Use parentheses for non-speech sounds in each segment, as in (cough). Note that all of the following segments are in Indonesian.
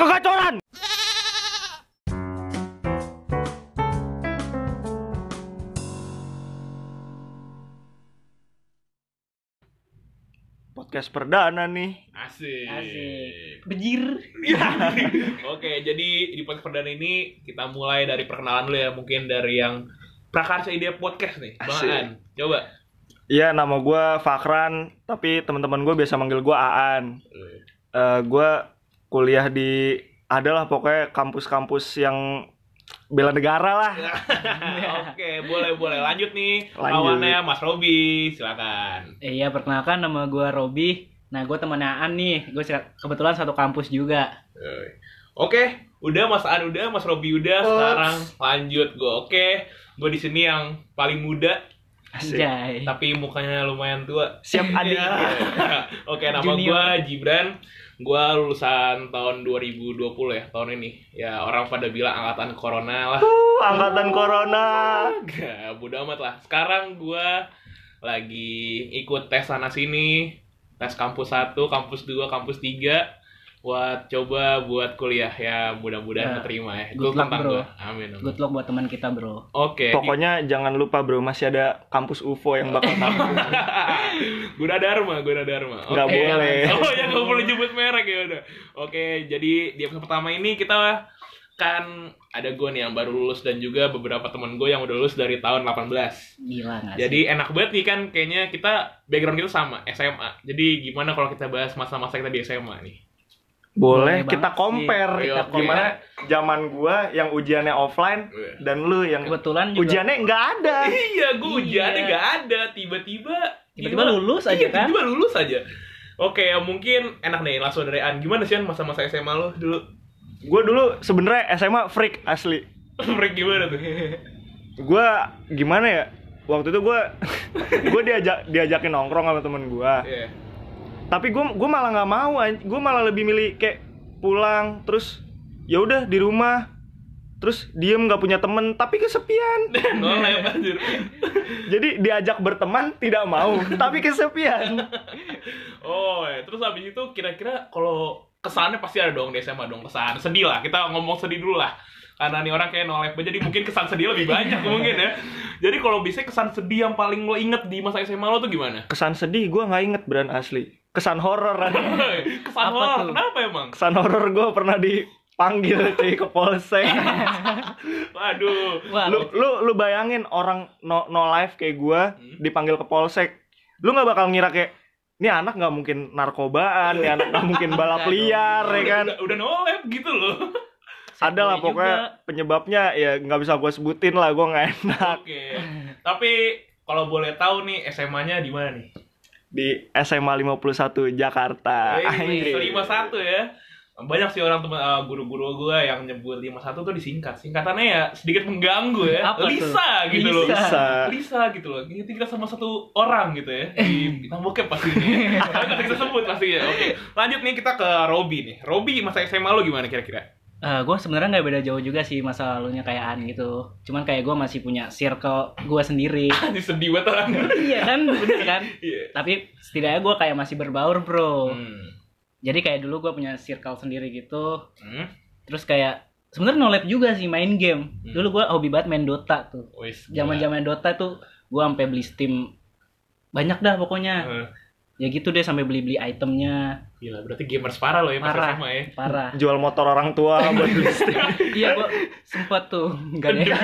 Kegacoran. Podcast perdana nih. Asik. Asik. Bejir. Iya. (laughs) Oke, jadi di podcast perdana ini kita mulai dari perkenalan dulu ya, mungkin dari yang prakarsa ide podcast nih, Bang Asik. Aan. Coba. Iya, nama gua Fakran, tapi teman-teman gue biasa manggil gua Aan. Eh gua kuliah di adalah pokoknya kampus-kampus yang bela negara lah. (laughs) Oke, boleh boleh lanjut nih. Lanjut. Lawannya Mas Robi, silakan. Eh, iya, perkenalkan nama gua Robi. Nah, gua temannya Aan nih. Gue kebetulan satu kampus juga. Oke, udah Mas Aan udah, Mas Robi udah. Ups. Sekarang lanjut gue. Oke, gue di sini yang paling muda. Anjay. tapi mukanya lumayan tua. Siap adik. (laughs) Oke, nama Junior. gua Gua lulusan tahun 2020 ya, tahun ini. Ya, orang pada bilang angkatan corona lah. Uh, angkatan corona. Gak, bodo amat lah. Sekarang gua lagi ikut tes sana sini. Tes kampus 1, kampus 2, kampus 3 buat coba buat kuliah ya mudah-mudahan Ya. keterima ya. Good luck, bro. gua. Amin. amin. Good luck buat teman kita, Bro. Oke. Pokoknya jangan lupa bro, masih ada kampus UFO yang bakal tampil. (laughs) Guna Dharma, Guna Dharma. Nggak Oke. boleh. Oh ya nggak boleh nyebut merek ya udah. Oke, jadi di episode pertama ini kita kan ada gue nih yang baru lulus dan juga beberapa teman gue yang udah lulus dari tahun 18. Gila nggak sih? Jadi enak banget nih kan kayaknya kita background kita sama SMA. Jadi gimana kalau kita bahas masa-masa kita di SMA nih? Boleh Boleh kita compare. sih. Kita gimana zaman gua yang ujiannya offline dan lu yang kebetulan juga ujiannya nggak ada. Iya, gue ujiannya Iya. nggak ada. Tiba-tiba Tiba-tiba lulus aja Iya, kan? Tiba-tiba lulus aja. Oke, ya mungkin enak nih langsung dari An. Gimana sih An masa-masa SMA lo dulu? Gue dulu sebenarnya SMA freak asli. (laughs) Break gimana tuh? Gua gimana ya? Waktu itu gua (laughs) gue diajak diajakin nongkrong sama temen gua. Iya. Tapi gue gue malah nggak mau. Gue malah lebih milih kayak pulang terus ya udah di rumah terus diem nggak punya temen tapi kesepian (laughs) jadi diajak berteman tidak mau (laughs) tapi kesepian Oh, ya. terus habis itu kira-kira kalau kesannya pasti ada dong di SMA dong kesan sedih lah. Kita ngomong sedih dulu lah. Karena nih orang kayak nolep jadi mungkin kesan sedih lebih banyak mungkin ya. Jadi kalau bisa kesan sedih yang paling lo inget di masa SMA lo tuh gimana? kesan sedih gue nggak inget brand asli kesan horor (laughs) kesan horor. Kenapa emang? kesan horor gue pernah dipanggil cuy (laughs) ke polsek Waduh. Wah, lu lu lu bayangin orang no no life kayak gue Hmm. dipanggil ke polsek lu nggak bakal ngira kayak ini anak nggak mungkin narkobaan, ini anak nggak mungkin balap liar, ya kan? Udah, udah nolep gitu loh. Ada lah Juga. pokoknya penyebabnya ya nggak bisa gue sebutin lah, gue nggak enak. Oke. Tapi kalau boleh tahu nih SMA-nya di mana nih? Di SMA 51 Jakarta. Eh, Anjir. lima satu ya. Banyak sih orang teman eh, guru-guru gue yang nyebut 51 tuh disingkat. Singkatannya ya sedikit mengganggu ya. Apa tuh? Lisa gitu loh. Lisa. Lisa gitu loh. Ini kita sama satu orang gitu ya. Di bintang bokep pasti ini. (laughs) Nggak kita sebut pasti ya. Oke. Lanjut nih kita ke Robi nih. Robi masa SMA lo gimana kira-kira? Eh, gue sebenarnya nggak beda jauh juga sih masa lalunya kayak Aan gitu. Cuman kayak gue masih punya circle gue sendiri. (laughs) Anjir sedih banget orang. iya kan, bener kan? (laughs) Iya. Tapi setidaknya gue kayak masih berbaur bro. Hmm. Jadi kayak dulu gue punya circle sendiri gitu. Hmm. Terus kayak sebenarnya nolep juga sih main game. Hmm. Dulu gue hobi banget main Dota tuh. Wis, gila. Zaman-zaman Dota tuh gue sampai beli Steam banyak dah pokoknya. Eh, Ya gitu deh sampai beli-beli itemnya. Gila, berarti gamers parah lo ya pas Parah. SMA ya. Parah. Jual motor orang tua (laughs) buat beli stick. iya gue sempet tuh nggak deh. (laughs)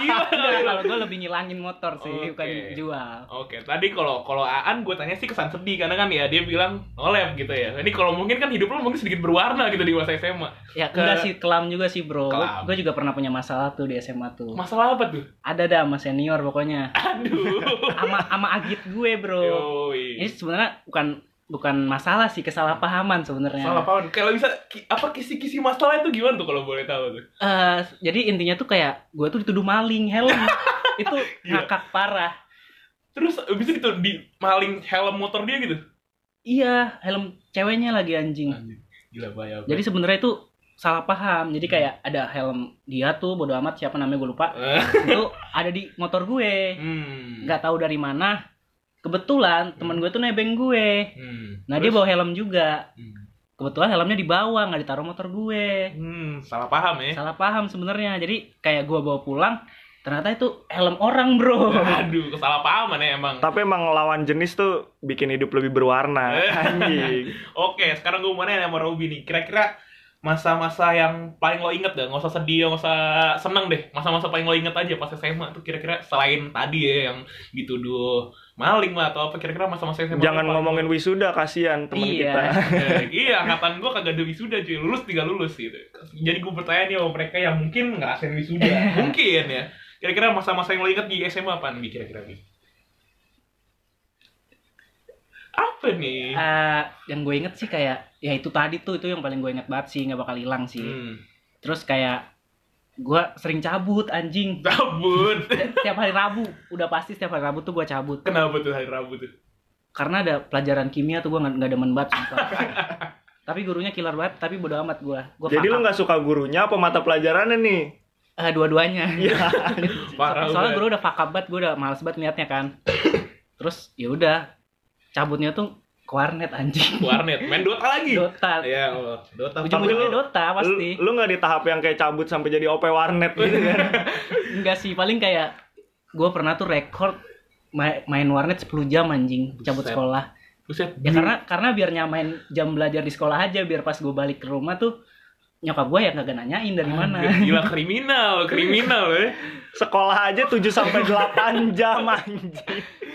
Gila. Enggak, kalau gue lebih ngilangin motor sih, Oke. bukan jual. Oke, tadi kalau kalau Aan gue tanya sih kesan sedih karena kan ya dia bilang nolep gitu ya. Ini kalau mungkin kan hidup lo mungkin sedikit berwarna gitu di masa SMA. Ya Ke- enggak sih kelam juga sih bro. Kelam. Gue juga pernah punya masalah tuh di SMA tuh. Masalah apa tuh? Ada dah sama senior pokoknya. Aduh. (laughs) Ama ama agit gue bro. Yoi. Ini sebenarnya bukan bukan masalah sih kesalahpahaman sebenarnya. Salah paham. Kalau bisa apa kisi-kisi masalah itu gimana tuh kalau boleh tahu tuh? Eh, jadi intinya tuh kayak gue tuh dituduh maling helm. (laughs) itu ngakak parah. Terus bisa gitu di maling helm motor dia gitu. Iya, helm ceweknya lagi anjing. Gila bahaya. Jadi sebenarnya itu salah paham. Jadi kayak ada helm dia tuh bodo amat siapa namanya gue lupa. Eh, itu ada di motor gue. hmm. Nggak tahu dari mana. Kebetulan teman gue tuh nebeng gue. Hmm. Nah dia Terus? bawa helm juga. Hmm. kebetulan helmnya di bawah nggak ditaruh motor gue Hmm, salah paham ya. salah paham sebenarnya jadi kayak gue bawa pulang ternyata itu helm orang bro Aduh, kesalahpahaman ya emang. Tapi emang lawan jenis tuh bikin hidup lebih berwarna. Anjing. (laughs) Oke, sekarang gue mau nanya sama Robi nih. Kira-kira masa-masa yang paling lo inget dah, nggak usah sedih, nggak usah seneng deh. Masa-masa paling lo inget aja pas SMA tuh kira-kira selain tadi ya yang dituduh maling lah atau apa kira-kira masa-masa SMA Jangan ngomongin wisuda kasihan temen Iya. kita. Eh, (laughs) iya, angkatan gue kagak ada wisuda cuy, lulus tinggal lulus gitu. Jadi gue bertanya nih sama mereka yang mungkin ngerasain wisuda, (laughs) mungkin ya. Kira-kira masa-masa yang lo inget di SMA apa nih kira-kira nih? Apa nih? Eh, yang gue inget sih kayak ya itu tadi tuh itu yang paling gue inget banget sih nggak bakal hilang sih Hmm. terus kayak gue sering cabut anjing Cabut. (laughs) setiap hari Rabu udah pasti setiap hari Rabu tuh gue cabut Kenapa tuh hari Rabu tuh? karena ada pelajaran kimia tuh gue nggak nggak demen banget sumpah. (laughs) tapi gurunya killer banget tapi bodo amat gue gue Jadi lu nggak suka gurunya apa mata pelajarannya nih? Eh, dua-duanya (laughs) Iya. Soalnya guru udah banget gue udah males banget niatnya kan (coughs) terus ya udah cabutnya tuh ke warnet anjing Warnet, main Dota lagi. Dota Iya, oh, Dota. ujung-ujungnya Dota pasti Lu, lu nggak di tahap yang kayak cabut sampai jadi OP warnet gitu kan? (laughs) enggak sih paling kayak gue pernah tuh record ma- main warnet 10 jam anjing cabut Buset. sekolah Buset. ya karena karena biar nyamain jam belajar di sekolah aja biar pas gue balik ke rumah tuh nyokap gue ya kagak nanyain dari mana Gila kriminal, kriminal ya. Sekolah aja 7 sampai 8 (laughs) jam anjing.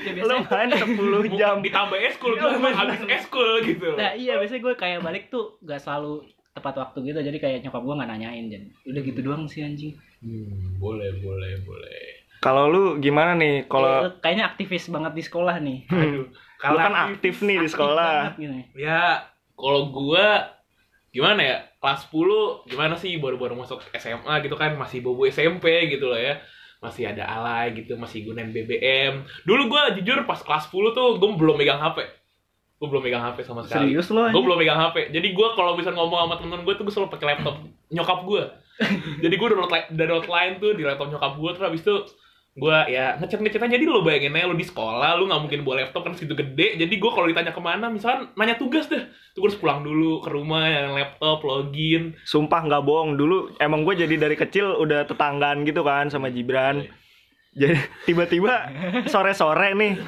ya, Lu biasanya main 10 jam. Ditambah eskul, gue emang habis eskul gitu. nah iya biasanya gue kayak balik tuh gak selalu tepat waktu gitu jadi kayak nyokap gue nggak nanyain jadi udah gitu doang sih anjing Hmm, boleh, boleh, boleh. Kalau lu gimana nih? Kalau Eh, kayaknya aktivis banget di sekolah nih (laughs) Aduh, lu kan aktif nih di Aktif sekolah. banget gitu. Ya, kalau gua gimana ya? Kelas 10 gimana sih baru-baru masuk SMA gitu kan masih bobo SMP gitu loh ya. Masih ada alay gitu, masih gunain BBM. Dulu gua jujur pas kelas 10 tuh gua belum megang HP. Gua belum megang HP sama sekali. serius lo Gue belum megang HP. Jadi gue kalau bisa ngomong sama temen-temen gue tuh gue selalu pakai laptop nyokap gue. (laughs) Jadi gue download download line tuh di laptop nyokap gue terus habis itu gue ya ngechat ngechat aja jadi lo bayangin aja lo di sekolah lo nggak mungkin bawa laptop kan segitu gede jadi gue kalau ditanya ke mana misalkan nanya tugas deh tuh gue harus pulang dulu ke rumah yang laptop login Sumpah nggak bohong dulu emang gue jadi dari kecil udah tetanggaan gitu kan sama Gibran. Jadi tiba-tiba sore-sore nih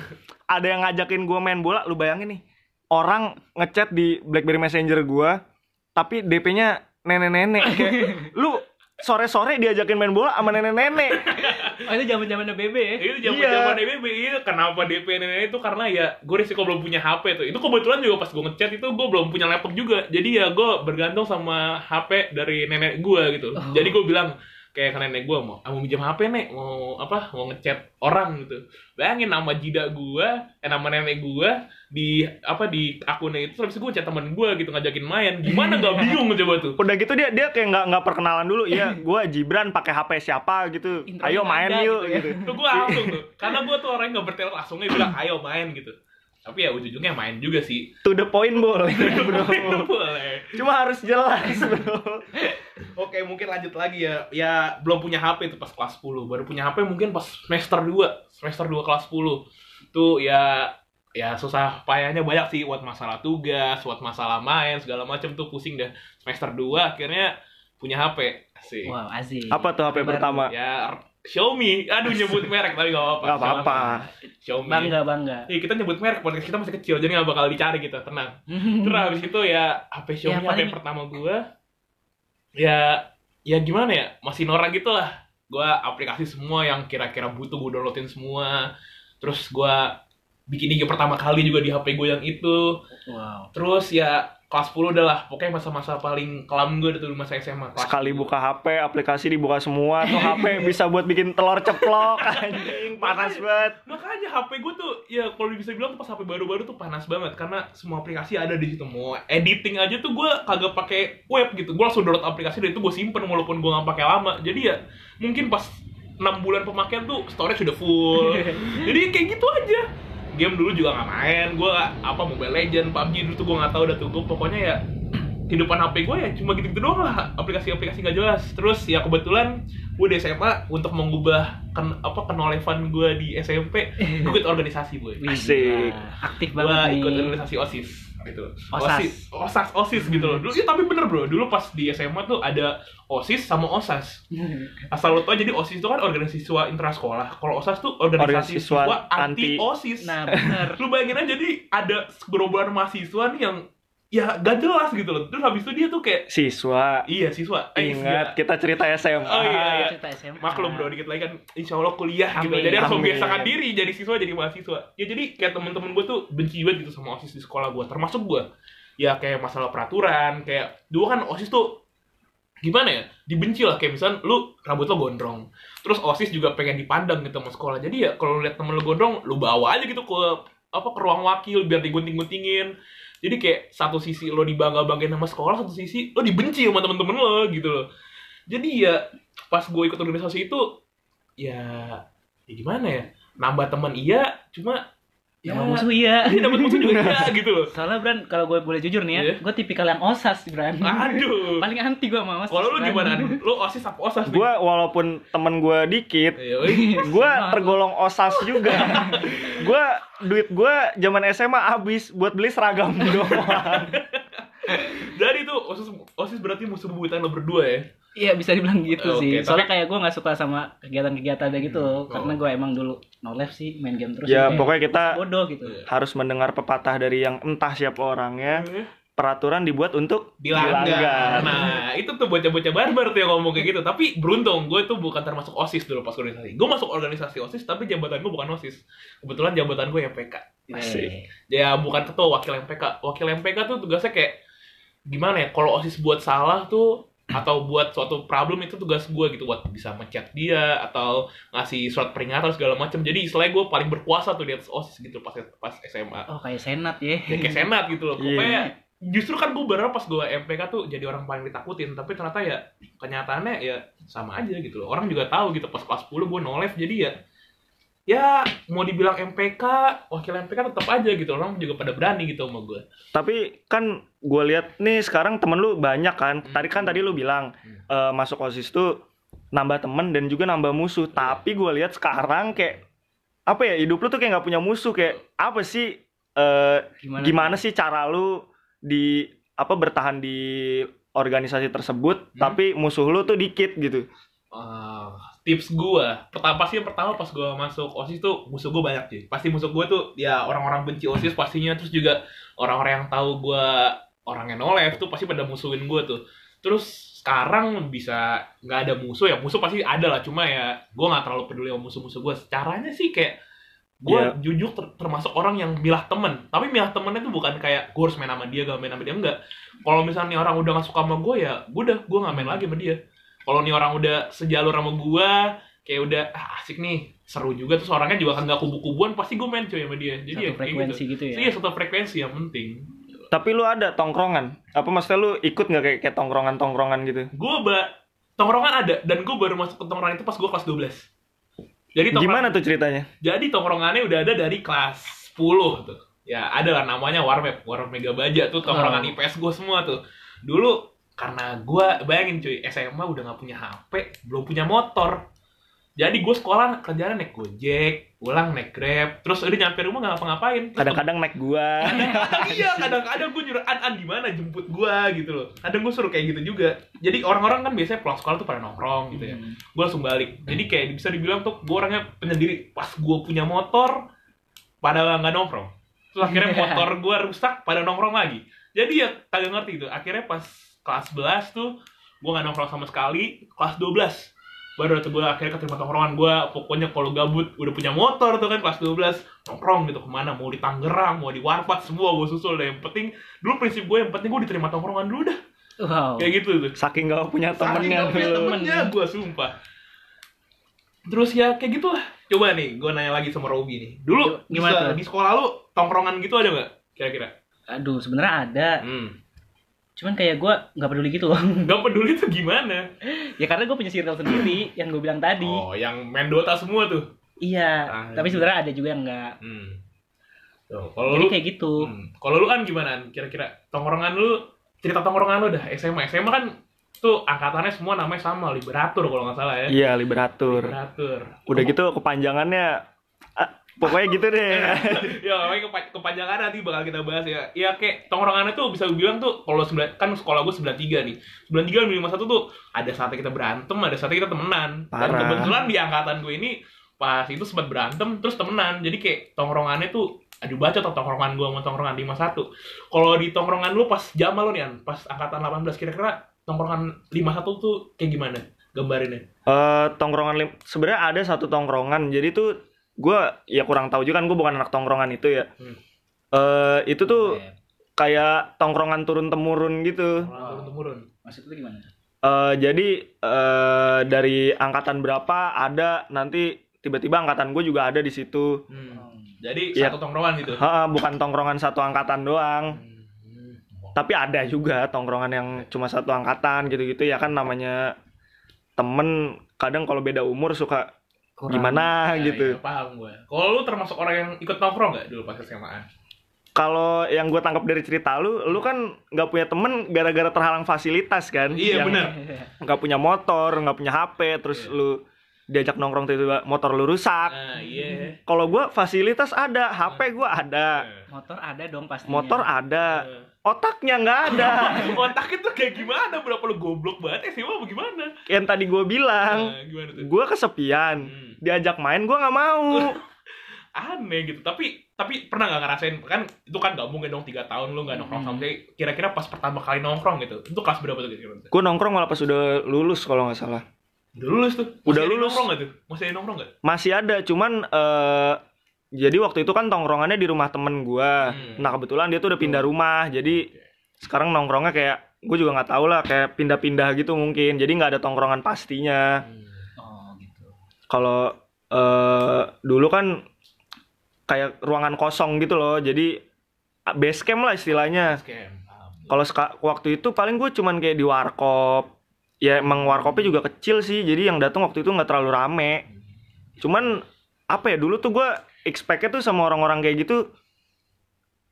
ada yang ngajakin gue main bola, lu bayangin nih. Orang ngechat di BlackBerry Messenger gue tapi DP-nya nenek-nenek kayak lu sore-sore diajakin main bola sama nenek-nenek. oh itu zaman zamannya BB ya? Itu zaman zaman DBB iya. Kenapa DP nenek itu? Karena ya gue risiko belum punya HP tuh. Itu kebetulan juga pas gue ngechat itu gue belum punya laptop juga. Jadi ya gue bergantung sama HP dari nenek gue gitu. Oh. jadi gue bilang kayak ke nenek gue mau "Ah, mau minjem HP nek mau apa mau ngechat orang gitu bayangin nama jida gue eh nama nenek gue di apa di akunnya itu terus gue chat temen gue gitu ngajakin main gimana gak (laughs) bingung coba tuh Udah gitu dia dia kayak nggak nggak perkenalan dulu. Iya, (laughs) gue Gibran pakai HP siapa gitu. Ayo main yuk gitu ya. gitu. itu gue langsung tuh karena gue tuh orang yang gak bertelur langsung dia bilang ayo main gitu tapi ya ujung-ujungnya main juga sih To the point boleh, bro. boleh Cuma harus jelas, bro. (laughs) Oke, mungkin lanjut lagi ya. Ya belum punya HP itu pas kelas 10. Baru punya HP mungkin pas semester 2. Semester 2 kelas 10. Tuh ya ya susah payahnya banyak sih buat masalah tugas, buat masalah main segala macam tuh pusing dah. Semester 2 akhirnya punya HP. Asik. wow asik Apa tuh HP Baru. pertama? Ya Xiaomi. Aduh nyebut merek tapi gak apa-apa. Gak apa-apa. Xiaomi. bangga bangga Iya, kita nyebut merek podcast kita masih kecil jadi gak bakal dicari gitu, tenang. Terus habis itu ya HP Xiaomi Ya, paling- HP pertama gua ya ya gimana ya? Masih norak gitu lah. Gua aplikasi semua yang kira-kira butuh gua downloadin semua. Terus gua bikin IG pertama kali juga di HP gue yang itu. Wow. Terus ya kelas 10 udah lah pokoknya masa-masa paling kelam gue itu masa SMA kelas Sekali 10. buka HP, aplikasi dibuka semua. Tuh HP (laughs) bisa buat bikin telur ceplok, anjing. Panas banget. makanya HP gue tuh ya kalau bisa bilang tuh pas HP baru-baru tuh panas banget karena semua aplikasi ada di situ mau editing aja tuh gue kagak pakai web gitu gue langsung download aplikasi dan itu gue simpen walaupun gue nggak pakai lama jadi ya mungkin pas 6 bulan pemakaian tuh storage sudah full (laughs) jadi kayak gitu aja game dulu juga nggak main. Gue apa Mobile Legend PUBG dulu tuh gue nggak tahu udah tuh gue pokoknya ya (clears throat) kehidupan HP gue ya cuma gitu-gitu doang lah. Aplikasi-aplikasi gak jelas. Terus ya kebetulan gue di SMA untuk mengubah ken, apa kenolevan gue di SMP gue ikut organisasi gue Asik. gila. aktif gue banget nih. ikut organisasi osis gitu. Loh. Osas. osis osas osis gitu loh. Dulu ya tapi bener bro. Dulu pas di SMA tuh ada osis sama osas. Asal lo tau jadi osis itu kan organisasi siswa intrasekolah. Kalau osas tuh organisasi Organisasi siswa anti osis. Nah bener. (laughs) Lu bayangin aja jadi ada gerombolan mahasiswa nih yang ya gak jelas gitu loh. Terus habis itu dia tuh kayak Siswa. iya siswa. Eh, Ingat iya. kita cerita SMA. Oh, iya, iya. cerita SMA maklum bro dikit lagi kan. Insya Allah kuliah gitu. Amin. jadi harus membiasakan diri jadi siswa jadi mahasiswa. Ya jadi kayak temen-temen gue tuh benci banget gitu sama osis di sekolah gue termasuk gue ya kayak masalah peraturan kayak dulu kan osis tuh gimana ya? Dibenci lah. Kayak misalnya lu rambut lo gondrong. Terus osis juga pengen dipandang gitu sama sekolah. Jadi ya kalau lu lihat temen lu gondrong lu bawa aja gitu ke apa ke ruang wakil biar digunting-guntingin jadi kayak satu sisi lo dibangga-banggain sama sekolah satu sisi lo dibenci sama temen-temen lo gitu loh. Jadi ya pas gue ikut organisasi itu ya ya gimana ya? Nambah teman iya cuma ya sama musuh iya (laughs) iya dapat musuh juga iya gitu loh soalnya Bran kalau gue boleh jujur nih ya Iya. gue tipikal yang osas Bran aduh (laughs) paling anti gue sama osas kalau lu gimana lu osis apa osas? Gua walaupun temen gua dikit, Iya, (laughs) gua Sama. tergolong osas juga. gua duit gua zaman SMA habis buat beli seragam doang. jadi tuh osis osis berarti musuh bebuyutan lo berdua ya Iya bisa dibilang gitu Oke, sih. tapi- Soalnya kayak gue nggak suka sama kegiatan-kegiatan kayak gitu. Hmm, Karena oh. gue emang dulu no life sih main game terus. ya pokoknya kita bodoh gitu. Iya. harus mendengar pepatah dari yang entah siapa orangnya. Peraturan dibuat untuk dilanggar. Nah, itu tuh bocah-bocah barbar tuh yang ngomong kayak gitu. Tapi beruntung, gue tuh bukan termasuk OSIS dulu pas organisasi. Gue masuk organisasi OSIS, tapi jabatan gue bukan OSIS. Kebetulan jabatan gue MPK. Asik. Eh, Ya, bukan ketua, wakil MPK. Wakil MPK tuh tugasnya kayak, gimana ya, kalau OSIS buat salah tuh, atau buat suatu problem itu tugas gue gitu buat bisa ngechat dia atau ngasih surat peringatan segala macam jadi istilahnya gue paling berkuasa tuh di atas osis gitu pas pas SMA Oh kayak senat ya. ya kayak senat gitu loh Iya. pokoknya justru kan gue bener pas gue MPK tuh jadi orang paling ditakutin tapi ternyata ya kenyataannya ya sama aja gitu loh orang juga tahu gitu pas kelas 10 gue no life jadi ya ya mau dibilang MPK wakil MPK tetap aja gitu orang juga pada berani gitu sama gue Tapi kan gue lihat nih sekarang temen lu banyak kan. Hmm. Tadi kan tadi lu bilang Hmm. eh, masuk osis tuh nambah temen dan juga nambah musuh. Tapi gue lihat sekarang kayak apa ya hidup lu tuh kayak nggak punya musuh kayak apa sih eh, Gimana? gimana sih cara lu di apa bertahan di organisasi tersebut Hmm. tapi musuh lu tuh dikit gitu. Ah, tips gue pertama pasti yang pertama pas gue masuk osis tuh musuh gue banyak sih. Pasti musuh gue tuh ya orang-orang benci osis pastinya terus juga orang-orang yang tahu gue orangnya no life tuh pasti pada musuhin gue tuh. Terus sekarang bisa nggak ada musuh ya musuh pasti ada lah. Cuma ya gue nggak terlalu peduli sama musuh-musuh gue caranya sih kayak gue Iya. jujur ter- termasuk orang yang milah temen. Tapi milah temennya tuh bukan kayak gue harus main sama dia gak main sama dia. Enggak. Kalau misalnya orang udah gak suka sama gue ya udah gue gak main lagi sama dia kalau nih orang udah sejalur sama gue kayak udah ah, asik nih seru juga terus orangnya juga kan gak kubu-kubuan pasti gue main cuy sama dia jadi Satu ya kayak frekuensi gitu. gitu ya. iya satu frekuensi yang penting Tapi lu ada tongkrongan? Apa maksudnya lu ikut nggak kayak, kayak tongkrongan-tongkrongan gitu? gue ba tongkrongan ada dan gue baru masuk ke tongkrongan itu pas gue kelas 12 jadi Gimana tuh ceritanya? jadi tongkrongannya udah ada dari kelas 10 tuh ya ada lah namanya Warmap Warmap Mega Baja tuh tongkrongan Oh. IPS gue semua tuh dulu karena gue bayangin cuy SMA udah nggak punya HP belum punya motor. Jadi gue sekolah kerjaan naik gojek pulang naik grab terus udah nyampe rumah nggak ngapa-ngapain. Kadang-kadang naik gua. (laughs) iya kadang-kadang gue nyuruh an an gimana jemput gue gitu loh. Kadang gue suruh kayak gitu juga. Jadi orang-orang kan biasanya pulang sekolah tuh pada nongkrong gitu ya. Hmm. gue langsung balik. Jadi kayak bisa dibilang tuh gue orangnya penyendiri. Pas gue punya motor pada nggak nongkrong. Terus akhirnya motor gue rusak pada nongkrong lagi. Jadi ya kagak ngerti gitu. Akhirnya pas kelas 11 tuh gue nggak nongkrong sama sekali kelas 12 baru tuh gue akhirnya keterima tongkrongan gue pokoknya kalau gabut udah punya motor tuh kan kelas 12 nongkrong gitu ke mana? Mau di Tangerang mau di Warpat semua gue susul deh. Yang penting dulu prinsip gue yang penting gue diterima tongkrongan dulu dah. Wow. kayak gitu tuh. Saking gak punya temennya Saking gak punya temennya gue sumpah. Terus ya kayak gitulah. Coba nih gue nanya lagi sama Robi nih. Dulu Gimana di sekolah lu tongkrongan gitu ada nggak kira-kira? Aduh sebenarnya ada. hmm. Cuman kayak gue nggak peduli gitu. (laughs) nggak peduli tuh gimana ya karena gue punya circle sendiri yang gue bilang tadi. oh yang main Dota semua tuh Iya. Ah, tapi iya. sebenarnya ada juga yang enggak. hmm. Tuh, kalau Jadi lu kayak gitu. hmm. kalau lu kan gimana An? kira-kira tongkrongan lu cerita tongkrongan lu dah SMA SMA kan tuh angkatannya semua namanya sama liberatur kalau nggak salah ya Iya, liberatur. liberatur Udah gitu kepanjangannya Pokoknya gitu deh. (laughs) ya makanya kepa- kepanjangan nanti bakal kita bahas ya. Ya kayak tongkrongannya tuh bisa gue bilang tuh kalau sembilan kan sekolah gue 93 nih. 93 lima satu tuh ada saatnya kita berantem, ada saatnya kita temenan. Dan Parah. kebetulan di angkatan gue ini pas itu sempat berantem terus temenan. Jadi kayak tongkrongannya tuh aduh baca tuh tongkrongan gue sama tongkrongan 51. Kalau di tongkrongan lu pas zaman lu nih, An, pas angkatan 18 kira-kira tongkrongan 51 tuh kayak gimana? Gambarinnya. Eh tongkrongan lim- sebenarnya ada satu tongkrongan. Jadi tuh gue ya kurang tahu juga kan gue bukan anak tongkrongan itu ya. Hmm. Eh itu tuh Iya. kayak tongkrongan turun temurun gitu. Turun temurun. Maksud lu gimana? Eh jadi eh dari angkatan berapa ada nanti tiba-tiba angkatan gue juga ada di situ. Hmm. Jadi Iya. satu tongkrongan gitu. Ha, bukan tongkrongan satu angkatan doang. Hmm. Tapi ada juga tongkrongan yang cuma satu angkatan gitu-gitu ya kan namanya temen kadang kalau beda umur suka Kurang. gimana Nah, gitu. iya, paham gue. Kalau lu termasuk orang yang ikut nongkrong gak dulu pas SMA? Kalau yang gue tangkap dari cerita lu, lu kan nggak punya temen gara-gara terhalang fasilitas kan? Iya, benar. Nggak punya motor, nggak punya HP, terus Iya. lu diajak nongkrong tiba-tiba motor lu rusak. Nah, iya. Kalau gua fasilitas ada, HP gua ada, Motor ada dong pastinya. motor ada, Eh. otaknya nggak ada. (laughs) Otak itu kayak gimana? Berapa lu goblok banget SMA apa gimana? yang tadi gue bilang, Nah, gimana tuh? gua kesepian, Hmm. diajak main gua nggak mau. (laughs) Aneh gitu. Tapi tapi pernah nggak ngerasain kan itu kan gak mungkin dong tiga tahun lu nggak nongkrong sama dia. Kira-kira pas pertama kali nongkrong gitu, itu kelas berapa tuh kira-kira? Gue nongkrong malah pas udah lulus kalau nggak salah. Udah lulus tuh. Udah Masih ada lulus. nongkrong gak tuh? Masih ada nongkrong gak? Masih ada, cuman eh jadi waktu itu kan tongkrongannya di rumah temen gua. Hmm. Nah kebetulan dia tuh udah pindah rumah, jadi sekarang nongkrongnya kayak gue juga nggak tahu lah kayak pindah-pindah gitu mungkin. Jadi nggak ada tongkrongan pastinya. Oh gitu. Kalau eh dulu kan kayak ruangan kosong gitu loh, jadi base camp lah istilahnya. Kalau waktu itu paling gue cuman kayak di warkop. Ya emang warkopnya juga kecil sih, jadi yang datang waktu itu nggak terlalu rame. Cuman apa ya dulu tuh gue expect-nya tuh sama orang-orang kayak gitu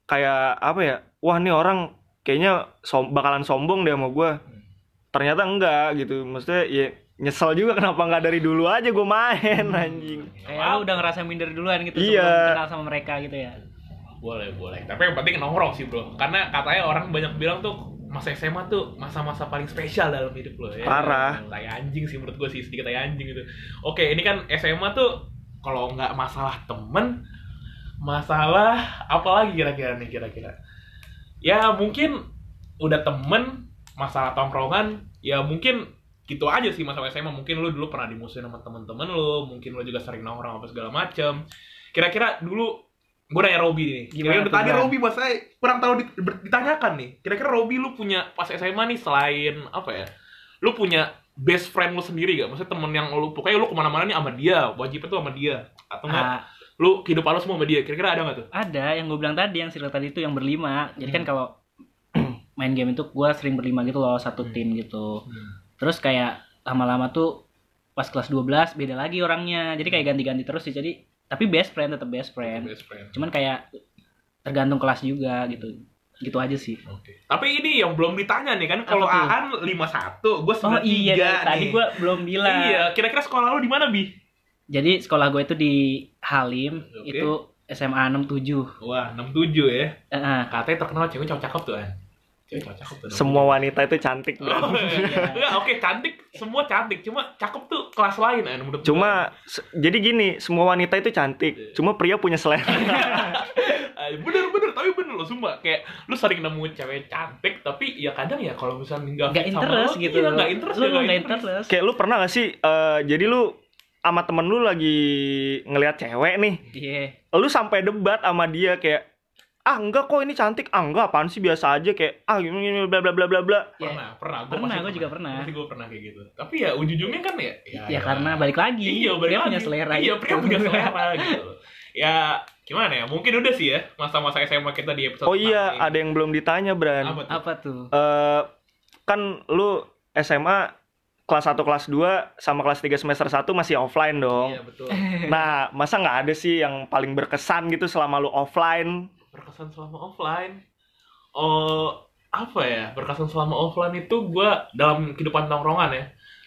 kayak apa ya? Wah nih orang kayaknya som- bakalan sombong deh sama gue. Ternyata enggak gitu. Maksudnya ya nyesel juga (laughs) kenapa nggak dari dulu aja gue main anjing. Kayak lu udah ngerasa minder duluan gitu Iya. sebelum kenal sama mereka gitu ya. Boleh, boleh. Tapi yang penting nongkrong sih, Bro. Karena katanya orang banyak bilang tuh masa SMA tuh masa-masa paling spesial dalam hidup lo ya. Parah. Tai anjing sih menurut gue sih sedikit tai anjing gitu. Oke, ini kan SMA tuh kalau nggak masalah temen, masalah apa lagi kira-kira nih kira-kira? Ya mungkin udah temen, masalah tongkrongan, ya mungkin gitu aja sih masalah SMA. Mungkin lu dulu pernah dimusuhin sama temen-temen lu, mungkin lu juga sering nongkrong apa segala macem. Kira-kira dulu gue nanya Robi nih. Gimana Kira-kira tadi? Robi mas saya kurang tahu ditanyakan nih. Kira-kira Robi lu punya pas SMA nih selain apa ya? Lu punya best friend lu sendiri gak? Maksudnya temen yang lu pokoknya lu ke mana-mana nih sama dia, wajibnya tuh sama dia. Atau enggak? Ah, Lu kehidupan lu semua sama dia. Kira-kira ada gak tuh? ada yang gue bilang tadi yang circle tadi itu yang berlima. Jadi kan Hmm. kalau (clears throat) main game itu gue sering berlima gitu loh satu Hmm. tim gitu. Terus kayak lama-lama tuh pas kelas 12 beda lagi orangnya. Jadi kayak ganti-ganti terus sih. Jadi tapi best friend tetap best friend. Best friend. Cuman kayak tergantung kelas juga gitu. Gitu aja sih. Oke. Tapi ini yang belum ditanya nih kan kalau? Aan 51, gue 93 Oh iya, dari tadi nih. gue belum bilang. Iya, kira-kira sekolah lu di mana, Bi? Jadi sekolah gue itu di Halim, Oke. itu SMA 67. Wah, 67 ya. Eh, eh. Katanya terkenal cewek cowok cakep tuh, An. Semua wanita itu cantik, Oh, Bro. iya. Enggak, oke cantik, semua cantik. Cuma cakep tuh kelas lain, An, menurut. Cuma se- jadi gini, semua wanita itu cantik, cuma pria punya selera. (laughs) Bener bener tapi bener loh sumpah kayak lu sering nemuin cewek cantik tapi ya kadang ya kalau misalnya nggak Nggak interest lu, gitu. iya, nggak interest Lu ya, nggak interest. Kayak lu pernah gak sih eh, jadi lu sama temen lu lagi ngelihat cewek nih, Iya. lu sampai debat sama dia kayak ah enggak kok ini cantik, ah enggak apaan sih biasa aja kayak ah gini gini bla bla bla bla bla. Ya. pernah pernah gua Pernah, gua juga pernah. pasti gue pernah kayak gitu tapi ya ujung-ujungnya kan ya Ya, karena balik lagi. iya balik dia lagi. punya selera iya pria punya selera gitu ya gimana ya mungkin udah sih ya masa-masa SMA kita di episode Oh iya, pertama ada yang belum ditanya, ini. Bran. apa tuh Apa tuh? Eh kan lu SMA kelas 1 kelas 2 sama kelas 3 semester 1 masih offline dong. iya betul Nah, masa nggak ada sih yang paling berkesan gitu selama lu offline? Berkesan selama offline oh apa ya berkesan selama offline itu gua dalam kehidupan tongkrongan ya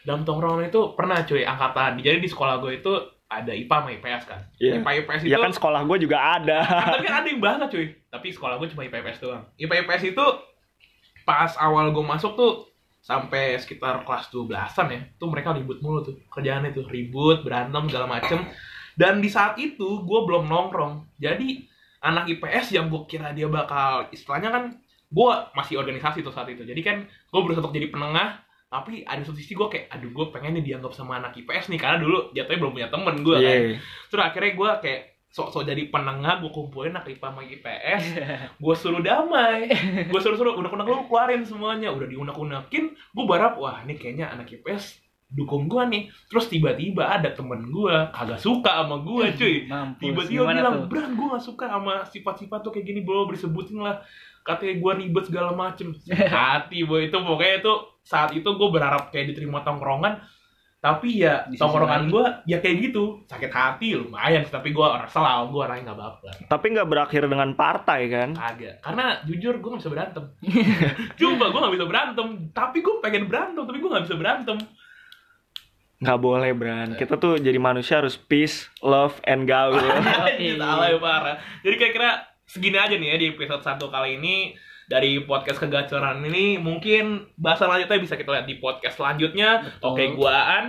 dalam tongkrongan itu pernah cuy angkatan jadi di sekolah gue itu ada IPA sama IPS kan. Iya. IPA IPS itu Ya kan sekolah gue juga ada. tapi kan ada yang bahasa cuy. Tapi sekolah gue cuma IPA IPS doang. IPA IPS itu pas awal gue masuk tuh sampai sekitar kelas 12-an ya, tuh mereka ribut mulu tuh. Kerjaannya tuh ribut, berantem segala macem. Dan di saat itu gue belum nongkrong. Jadi anak IPS yang gue kira dia bakal istilahnya kan gue masih organisasi tuh saat itu. Jadi kan gue berusaha untuk jadi penengah tapi ada satu sisi gue kayak aduh gue pengen nih dianggap sama anak IPS nih karena dulu jatuhnya belum punya temen gue kan Iya. terus akhirnya gue kayak sok-sok jadi penengah gue kumpulin anak IPA sama IPS gue suruh damai gue suruh-suruh unek-unek lu keluarin semuanya udah diunek-unekin gue berharap wah ini kayaknya anak IPS dukung gue nih. Terus tiba-tiba ada temen gue kagak suka sama gue cuy. Mampus. tiba-tiba bilang? Bran gue gak suka sama sifat-sifat tuh kayak gini bro. Disebutin lah. Katanya gue ribet segala macem. (laughs) Hati boy itu pokoknya itu saat itu gue berharap kayak diterima tongkrongan. Tapi ya tongkrongan gue ya kayak gitu. Sakit hati lumayan. Tapi gue orang selalu gue orangnya nggak baper Tapi nggak berakhir dengan partai kan? Agak, karena jujur gue gak bisa berantem. (laughs) Coba gue gak bisa berantem. Tapi gue pengen berantem, tapi gue gak bisa berantem Nggak boleh, Bran. Kita tuh jadi manusia harus peace, love, and gaul. (laughs) Anjir, Salah ya parah Jadi kira-kira segini aja nih ya di episode 1 kali ini Dari podcast kegacoran ini Mungkin bahasan lanjutnya bisa kita lihat di podcast selanjutnya Betul. Oke, gua Aan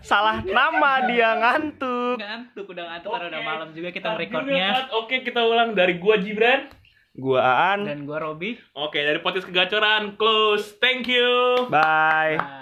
Salah nama dia ngantuk. Ngantuk udah ngantuk karena udah malam juga kita merekodnya. Cut. Oke, kita ulang dari gua Gibran Gua Aan. Dan gua Robi. Oke, dari podcast kegacoran Close, thank you Bye. Bye.